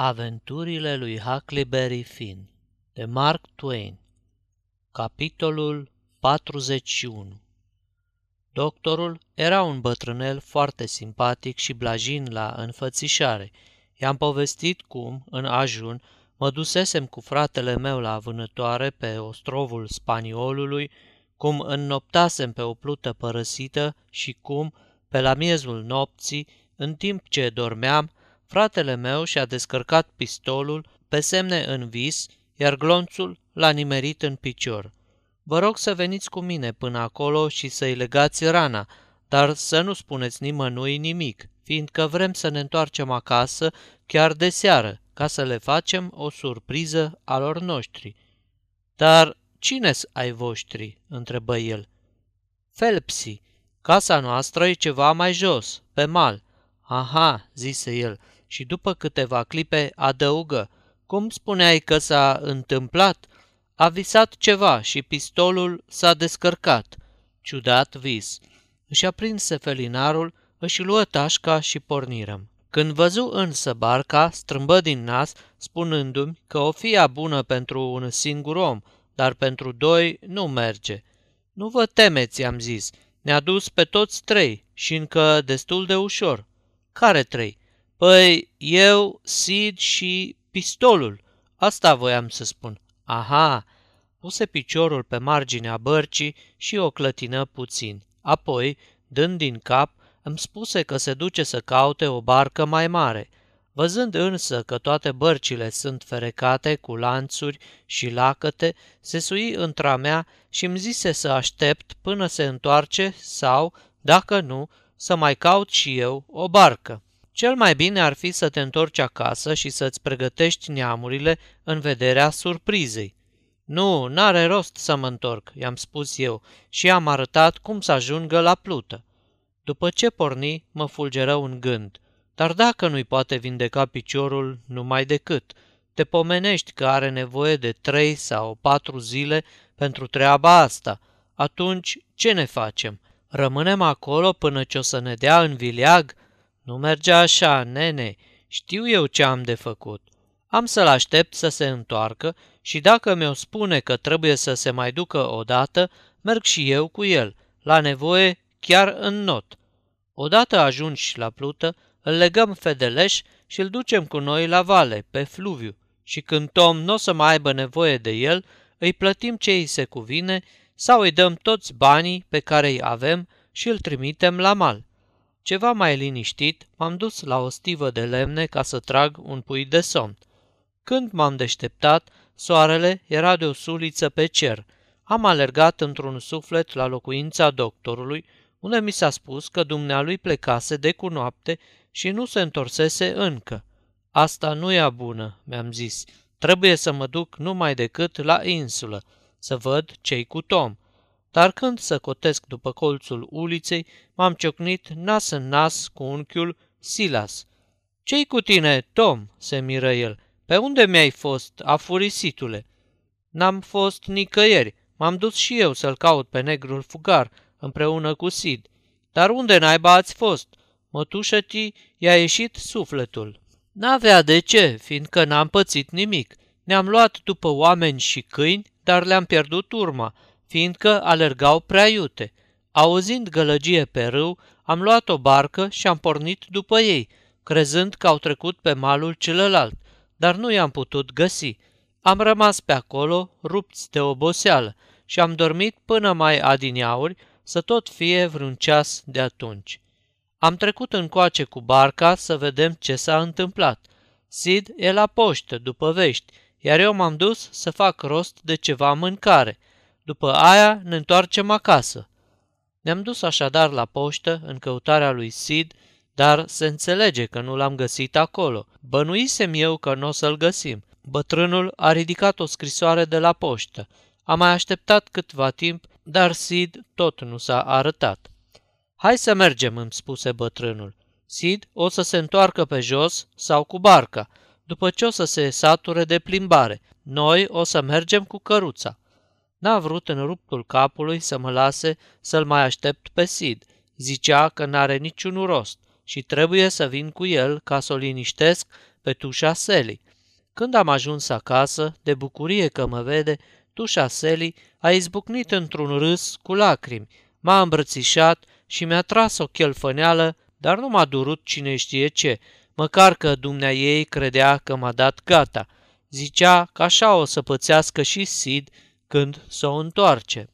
Aventurile lui Huckleberry Finn de Mark Twain Capitolul 41 Doctorul era un bătrânel foarte simpatic și blajin la înfățișare. I-am povestit cum, în ajun, mă dusesem cu fratele meu la vânătoare pe ostrovul Spaniolului, cum înnoptasem pe o plută părăsită și cum, pe la miezul nopții, în timp ce dormeam, Fratele meu și-a descărcat pistolul pe semne în vis, iar glonțul l-a nimerit în picior. Vă rog să veniți cu mine până acolo și să-i legați rana, dar să nu spuneți nimănui nimic, fiindcă vrem să ne întoarcem acasă chiar de seară, ca să le facem o surpriză alor noștri. Dar cine ai voștri?" întrebă el. Felpsi, casa noastră e ceva mai jos, pe mal. Aha, zise el, și după câteva clipe adăugă, cum spuneai că s-a întâmplat? A visat ceva și pistolul s-a descărcat. Ciudat vis. Își aprinse felinarul, își luă tașca și pornirăm. Când văzu însă barca, strâmbă din nas, spunându-mi că o fia bună pentru un singur om, dar pentru doi nu merge. Nu vă temeți, am zis, ne-a dus pe toți trei și încă destul de ușor. Care trei? Păi, eu, Sid și pistolul. Asta voiam să spun. Aha, puse piciorul pe marginea bărcii și o clătină puțin. Apoi, dând din cap, îmi spuse că se duce să caute o barcă mai mare. Văzând însă că toate bărcile sunt ferecate cu lanțuri și lacăte, se sui între mea și îmi zise să aștept până se întoarce sau, dacă nu, să mai caut și eu o barcă. Cel mai bine ar fi să te întorci acasă și să-ți pregătești neamurile în vederea surprizei. Nu, n-are rost să mă întorc, i-am spus eu și am arătat cum să ajungă la plută. După ce porni, mă fulgeră un gând. Dar dacă nu-i poate vindeca piciorul numai decât, te pomenești că are nevoie de trei sau patru zile pentru treaba asta, atunci ce ne facem? Rămânem acolo până ce o să ne dea în vileag? Nu merge așa, nene, știu eu ce am de făcut. Am să-l aștept să se întoarcă și dacă mi-o spune că trebuie să se mai ducă odată, merg și eu cu el, la nevoie chiar în not. Odată ajungi la plută, îl legăm fedeleș și îl ducem cu noi la vale, pe fluviu, și când Tom nu o să mai aibă nevoie de el, îi plătim ce îi se cuvine sau îi dăm toți banii pe care îi avem și îl trimitem la mal. Ceva mai liniștit, m-am dus la o stivă de lemne ca să trag un pui de somn. Când m-am deșteptat, soarele era de o suliță pe cer. Am alergat într-un suflet la locuința doctorului, unde mi s-a spus că dumnealui plecase de cu noapte și nu se întorsese încă. Asta nu e bună, mi-am zis. Trebuie să mă duc numai decât la insulă, să văd ce-i cu Tom – dar când să cotesc după colțul uliței, m-am ciocnit nas în nas cu unchiul Silas. Ce-i cu tine, Tom?" se miră el. Pe unde mi-ai fost, afurisitule?" N-am fost nicăieri. M-am dus și eu să-l caut pe negrul fugar, împreună cu Sid. Dar unde naiba ați fost? Mătușă ti i-a ieșit sufletul. N-avea de ce, fiindcă n-am pățit nimic. Ne-am luat după oameni și câini, dar le-am pierdut urma fiindcă alergau prea iute. Auzind gălăgie pe râu, am luat o barcă și am pornit după ei, crezând că au trecut pe malul celălalt, dar nu i-am putut găsi. Am rămas pe acolo, rupți de oboseală, și am dormit până mai adineauri, să tot fie vreun ceas de atunci. Am trecut încoace cu barca să vedem ce s-a întâmplat. Sid e la poștă, după vești, iar eu m-am dus să fac rost de ceva mâncare – după aia ne întoarcem acasă. Ne-am dus așadar la poștă în căutarea lui Sid, dar se înțelege că nu l-am găsit acolo. Bănuisem eu că nu o să-l găsim. Bătrânul a ridicat o scrisoare de la poștă. Am mai așteptat câtva timp, dar Sid tot nu s-a arătat. Hai să mergem, îmi spuse bătrânul. Sid o să se întoarcă pe jos sau cu barca, după ce o să se sature de plimbare. Noi o să mergem cu căruța. N-a vrut în ruptul capului să mă lase să-l mai aștept pe Sid. Zicea că n-are niciun rost și trebuie să vin cu el ca să o liniștesc pe tușa Sally. Când am ajuns acasă, de bucurie că mă vede, tușa Sally a izbucnit într-un râs cu lacrimi, m-a îmbrățișat și mi-a tras o chelfăneală, dar nu m-a durut cine știe ce, măcar că dumnea ei credea că m-a dat gata. Zicea că așa o să pățească și Sid când s o întoarce.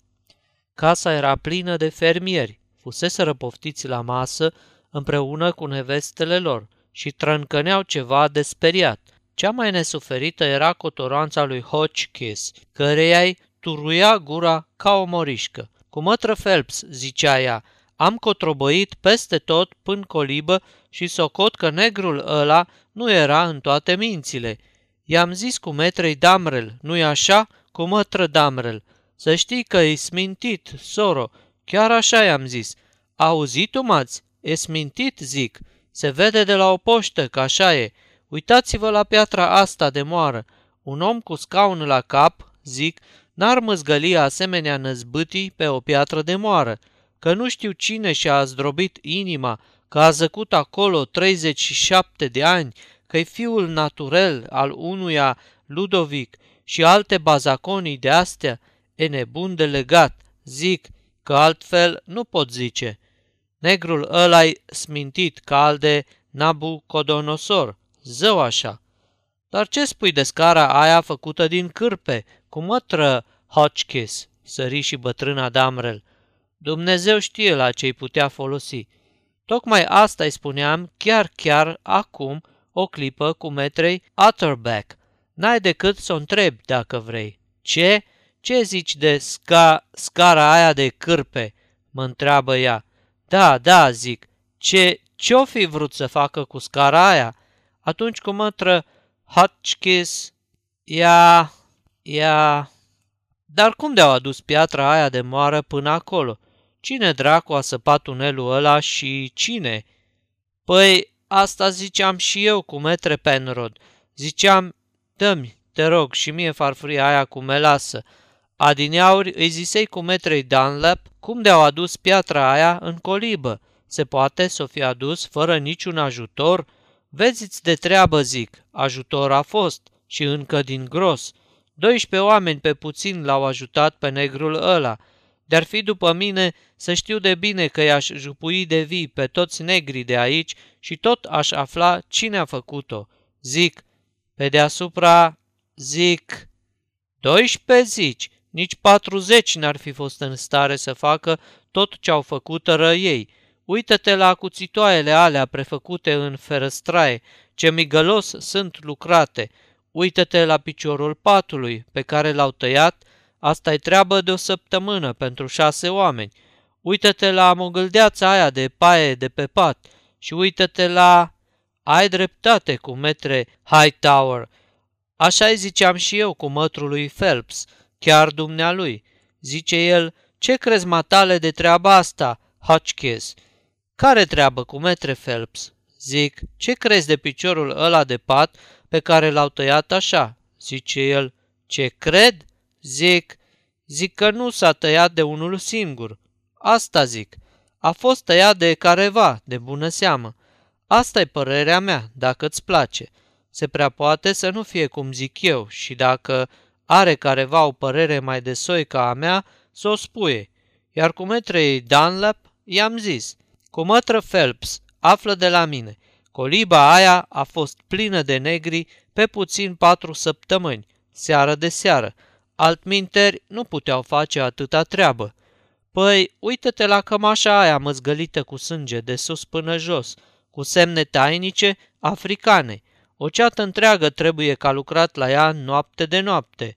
Casa era plină de fermieri, fusese răpoftiți la masă împreună cu nevestele lor și trâncăneau ceva de speriat. Cea mai nesuferită era cotoranța lui Hotchkiss, căreia-i turuia gura ca o morișcă. Cu mătră Phelps, zicea ea, am cotrobăit peste tot până colibă și socot că negrul ăla nu era în toate mințile. I-am zis cu metrei Damrel, nu-i așa? Cu mătră Damrel. Să știi că e smintit, soro. Chiar așa i-am zis. Auzit-o, mați? E smintit, zic. Se vede de la o poștă că așa e. Uitați-vă la piatra asta de moară. Un om cu scaun la cap, zic, n-ar măzgăli asemenea năzbâtii pe o piatră de moară, că nu știu cine și-a zdrobit inima, că a zăcut acolo 37 de ani, că e fiul naturel al unuia Ludovic și alte bazaconii de astea, e nebun de legat, zic, că altfel nu pot zice. Negrul ăla smintit ca al de Nabucodonosor, zău așa. Dar ce spui de scara aia făcută din cârpe, cu mătră Hotchkiss, sări și bătrâna Damrel. Dumnezeu știe la ce-i putea folosi. Tocmai asta îi spuneam chiar chiar acum o clipă cu metrei Utterback. N-ai decât să o întrebi dacă vrei. Ce? Ce zici de sca, scara aia de cârpe?" mă întreabă ea. Da, da, zic. Ce, ce-o fi vrut să facă cu scara aia? Atunci cu mătră Hotchkiss, ea, ea... Dar cum de-au adus piatra aia de moară până acolo? Cine dracu a săpat tunelul ăla și cine? Păi, asta ziceam și eu cu metre Penrod. Ziceam, dă-mi, te rog, și mie farfuria aia cu melasă. Adineauri îi zisei cu metrei Dunlap cum de-au adus piatra aia în colibă. Se poate să o fi adus fără niciun ajutor? Veziți de treabă, zic, ajutor a fost și încă din gros. 12 oameni pe puțin l-au ajutat pe negrul ăla. De-ar fi după mine să știu de bine că i-aș jupui de vii pe toți negrii de aici și tot aș afla cine a făcut-o. Zic, pe deasupra, zic, 12 zici, nici 40 n-ar fi fost în stare să facă tot ce au făcut ei. Uită-te la cuțitoaiele alea prefăcute în ferăstraie, ce migălos sunt lucrate. Uită-te la piciorul patului pe care l-au tăiat, asta e treabă de o săptămână pentru șase oameni. Uită-te la mogâldeața aia de paie de pe pat și uită-te la... Ai dreptate cu metre Hightower. Așa-i ziceam și eu cu mătrul lui Phelps, chiar dumnealui. Zice el, ce crezi matale de treaba asta, Hotchkiss? Care treabă cu metre Phelps? Zic, ce crezi de piciorul ăla de pat pe care l-au tăiat așa? Zice el, ce cred? Zic, zic că nu s-a tăiat de unul singur. Asta zic. A fost tăiat de careva, de bună seamă. Asta e părerea mea, dacă îți place. Se prea poate să nu fie cum zic eu și dacă are careva o părere mai de soi ca a mea, să o spuie. Iar cu metrei Dunlap i-am zis, cu mătră Phelps, află de la mine. Coliba aia a fost plină de negri pe puțin patru săptămâni, seară de seară. Altminteri nu puteau face atâta treabă. Păi, uită-te la cămașa aia măzgălită cu sânge de sus până jos, cu semne tainice africane. O ceată întreagă trebuie ca lucrat la ea noapte de noapte.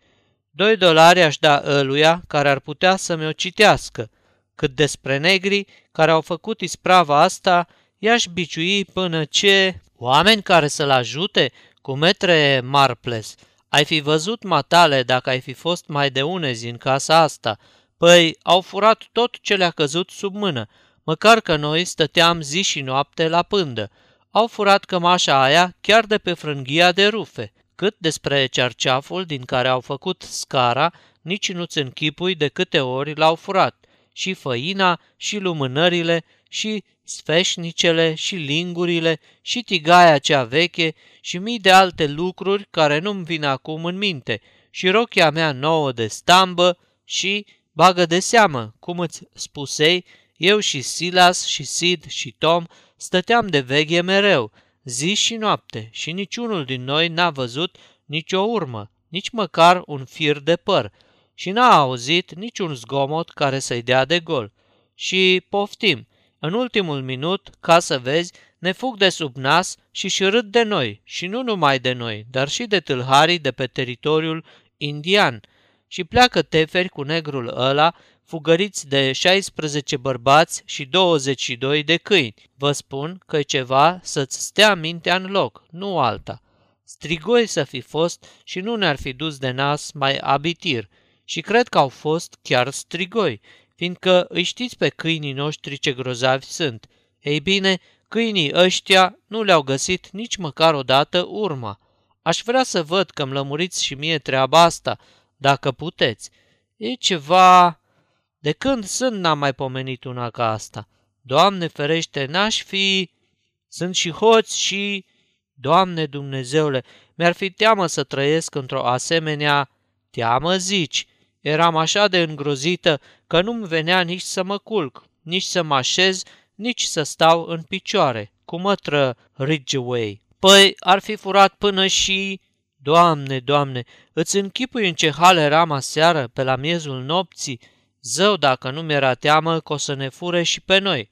Doi dolari aș da ăluia care ar putea să-mi o citească. Cât despre negri care au făcut isprava asta, i-aș biciui până ce... Oameni care să-l ajute cu metre Marples. Ai fi văzut matale dacă ai fi fost mai de unezi în casa asta. Păi, au furat tot ce le-a căzut sub mână, măcar că noi stăteam zi și noapte la pândă. Au furat cămașa aia chiar de pe frânghia de rufe. Cât despre cerceaful din care au făcut scara, nici nu-ți închipui de câte ori l-au furat. Și făina, și lumânările, și sfeșnicele și lingurile și tigaia cea veche și mii de alte lucruri care nu-mi vin acum în minte și rochia mea nouă de stambă și, bagă de seamă, cum îți spusei, eu și Silas și Sid și Tom stăteam de veghe mereu, zi și noapte și niciunul din noi n-a văzut nicio urmă, nici măcar un fir de păr și n-a auzit niciun zgomot care să-i dea de gol. Și poftim, în ultimul minut, ca să vezi, ne fug de sub nas și și râd de noi, și nu numai de noi, dar și de tâlharii de pe teritoriul indian. Și pleacă teferi cu negrul ăla, fugăriți de 16 bărbați și 22 de câini. Vă spun că e ceva să-ți stea mintea în loc, nu alta. Strigoi să fi fost și nu ne-ar fi dus de nas mai abitir. Și cred că au fost chiar strigoi, fiindcă îi știți pe câinii noștri ce grozavi sunt. Ei bine, câinii ăștia nu le-au găsit nici măcar o dată urma. Aș vrea să văd că-mi lămuriți și mie treaba asta, dacă puteți. E ceva... De când sunt n-am mai pomenit una ca asta. Doamne ferește, n-aș fi... Sunt și hoți și... Doamne Dumnezeule, mi-ar fi teamă să trăiesc într-o asemenea... Teamă zici? Eram așa de îngrozită că nu-mi venea nici să mă culc, nici să mă așez, nici să stau în picioare, cu mătră Ridgeway. Păi, ar fi furat până și... Doamne, Doamne, îți închipui în ce hal eram aseară, pe la miezul nopții? Zău, dacă nu mi-era teamă că o să ne fure și pe noi.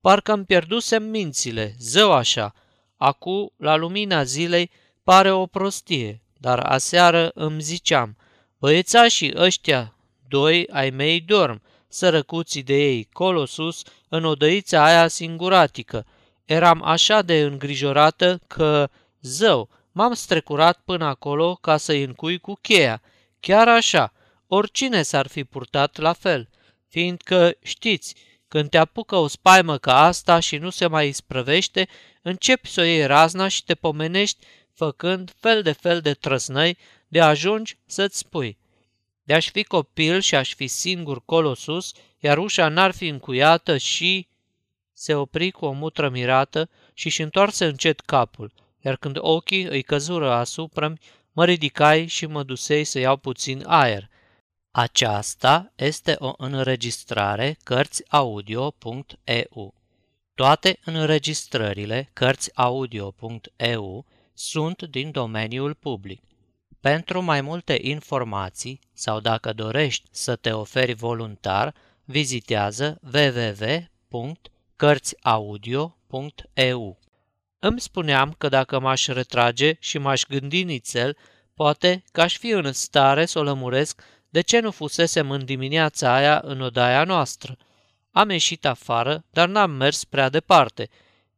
Parcă îmi pierdusem mințile, zău așa. Acu, la lumina zilei, pare o prostie, dar aseară îmi ziceam, băiețașii ăștia, doi ai mei dorm, sărăcuții de ei, colo sus, în odăița aia singuratică. Eram așa de îngrijorată că, zău, m-am strecurat până acolo ca să-i încui cu cheia. Chiar așa, oricine s-ar fi purtat la fel, fiindcă, știți, când te apucă o spaimă ca asta și nu se mai isprăvește, începi să o iei razna și te pomenești făcând fel de fel de trăsnăi de ajungi să-ți spui. De-aș fi copil și aș fi singur colo sus, iar ușa n-ar fi încuiată și... Se opri cu o mutră mirată și-și întoarse încet capul, iar când ochii îi căzură asupra mă ridicai și mă dusei să iau puțin aer – aceasta este o înregistrare Cărțiaudio.eu. Toate înregistrările Cărțiaudio.eu sunt din domeniul public. Pentru mai multe informații sau dacă dorești să te oferi voluntar, vizitează www.cărțiaudio.eu. Îmi spuneam că dacă m-aș retrage și m-aș gândi nițel, poate că aș fi în stare să o lămuresc de ce nu fusesem în dimineața aia în odaia noastră. Am ieșit afară, dar n-am mers prea departe,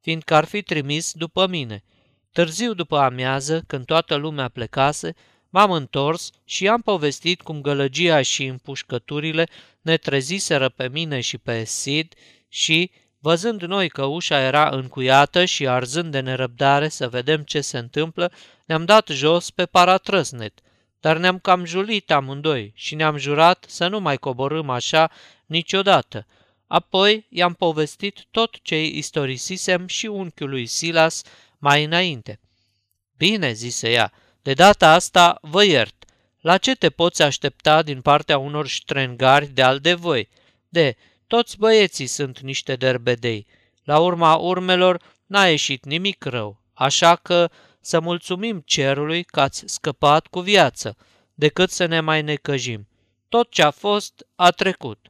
fiindcă ar fi trimis după mine. Târziu după amiază, când toată lumea plecase, m-am întors și am povestit cum gălăgia și împușcăturile ne treziseră pe mine și pe Sid și, văzând noi că ușa era încuiată și arzând de nerăbdare să vedem ce se întâmplă, ne-am dat jos pe paratrăsnet – dar ne-am cam julit amândoi și ne-am jurat să nu mai coborâm așa niciodată. Apoi i-am povestit tot ce istorisisem și unchiului Silas mai înainte. Bine, zise ea, de data asta vă iert. La ce te poți aștepta din partea unor ștrengari de al de voi? De, toți băieții sunt niște derbedei. La urma urmelor n-a ieșit nimic rău, așa că să mulțumim cerului că ați scăpat cu viață, decât să ne mai necăjim. Tot ce a fost, a trecut.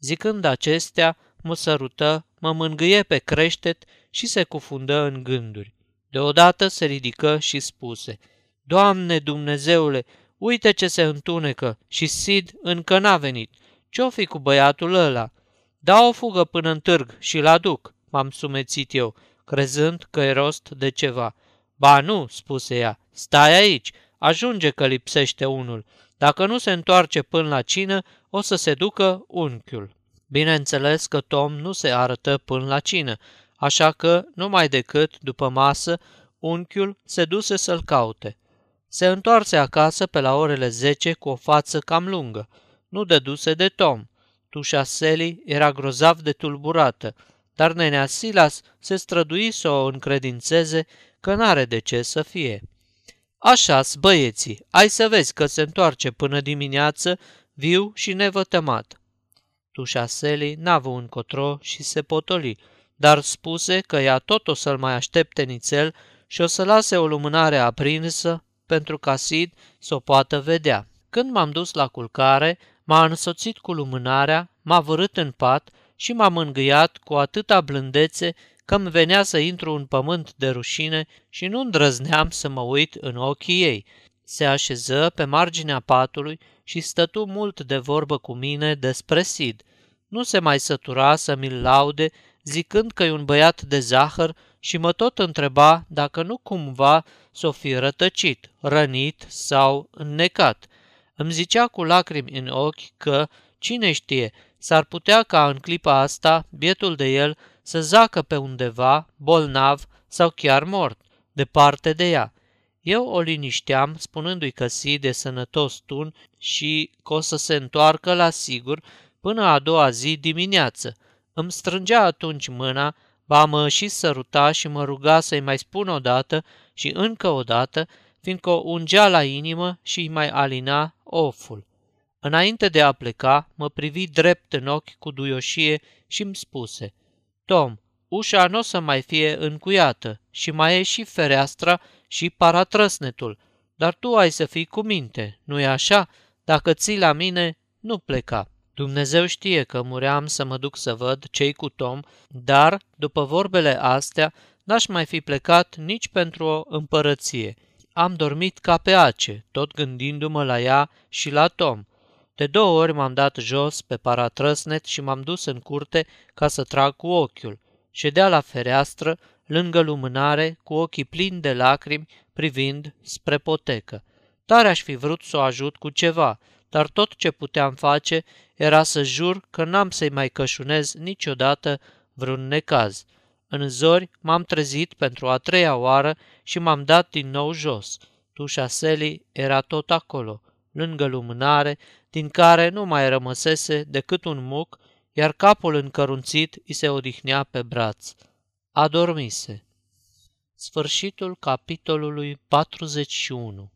Zicând acestea, mă sărută, mă mângâie pe creștet și se cufundă în gânduri. Deodată se ridică și spuse, Doamne Dumnezeule, uite ce se întunecă și Sid încă n-a venit. Ce-o fi cu băiatul ăla? Da o fugă până în târg și-l aduc, m-am sumețit eu, crezând că e rost de ceva. Ba nu, spuse ea, stai aici, ajunge că lipsește unul. Dacă nu se întoarce până la cină, o să se ducă unchiul. Bineînțeles că Tom nu se arătă până la cină, așa că, numai decât, după masă, unchiul se duse să-l caute. Se întoarse acasă pe la orele zece cu o față cam lungă. Nu dăduse de Tom. Tușa Sally era grozav de tulburată. Dar nenea Silas se strădui să o încredințeze că n-are de ce să fie. așa băieții, ai să vezi că se întoarce până dimineață, viu și nevătămat. Tușaseli n-a avut încotro și se potoli, dar spuse că ea tot o să-l mai aștepte nițel și o să lase o lumânare aprinsă pentru ca Sid să o poată vedea. Când m-am dus la culcare, m-a însoțit cu lumânarea, m-a vărât în pat și m-a mângâiat cu atâta blândețe că îmi venea să intru în pământ de rușine și nu îndrăzneam să mă uit în ochii ei. Se așeză pe marginea patului și stătu mult de vorbă cu mine despre Sid. Nu se mai sătura să mi-l laude, zicând că e un băiat de zahăr și mă tot întreba dacă nu cumva s-o fi rătăcit, rănit sau înnecat. Îmi zicea cu lacrimi în ochi că, cine știe, s-ar putea ca în clipa asta bietul de el să zacă pe undeva, bolnav sau chiar mort, departe de ea. Eu o linișteam spunându-i că Sid e sănătos tun și că o să se întoarcă la sigur până a doua zi dimineață. Îmi strângea atunci mâna, ba mă și săruta și mă ruga să-i mai spun o dată și încă o dată, fiindcă o ungea la inimă și îi mai alina oful. Înainte de a pleca, mă privi drept în ochi cu duioșie și îmi spuse Tom, ușa nu o să mai fie încuiată și mai e și fereastra și paratrăsnetul, dar tu ai să fii cu minte, nu-i așa? Dacă ții la mine, nu pleca. Dumnezeu știe că muream să mă duc să văd cei cu Tom, dar, după vorbele astea, n-aș mai fi plecat nici pentru o împărăție. Am dormit ca pe ace, tot gândindu-mă la ea și la Tom. De două ori m-am dat jos pe paratrăsnet și m-am dus în curte ca să trag cu ochiul. Ședea la fereastră, lângă lumânare, cu ochii plini de lacrimi, privind spre potecă. Tare aș fi vrut să o ajut cu ceva, dar tot ce puteam face era să jur că n-am să-i mai cășunez niciodată vreun necaz. În zori m-am trezit pentru a treia oară și m-am dat din nou jos. Tușa Seli era tot acolo, lângă lumânare, din care nu mai rămăsese decât un muc, iar capul încărunțit îi se odihnea pe braț. Adormise. Sfârșitul capitolului 41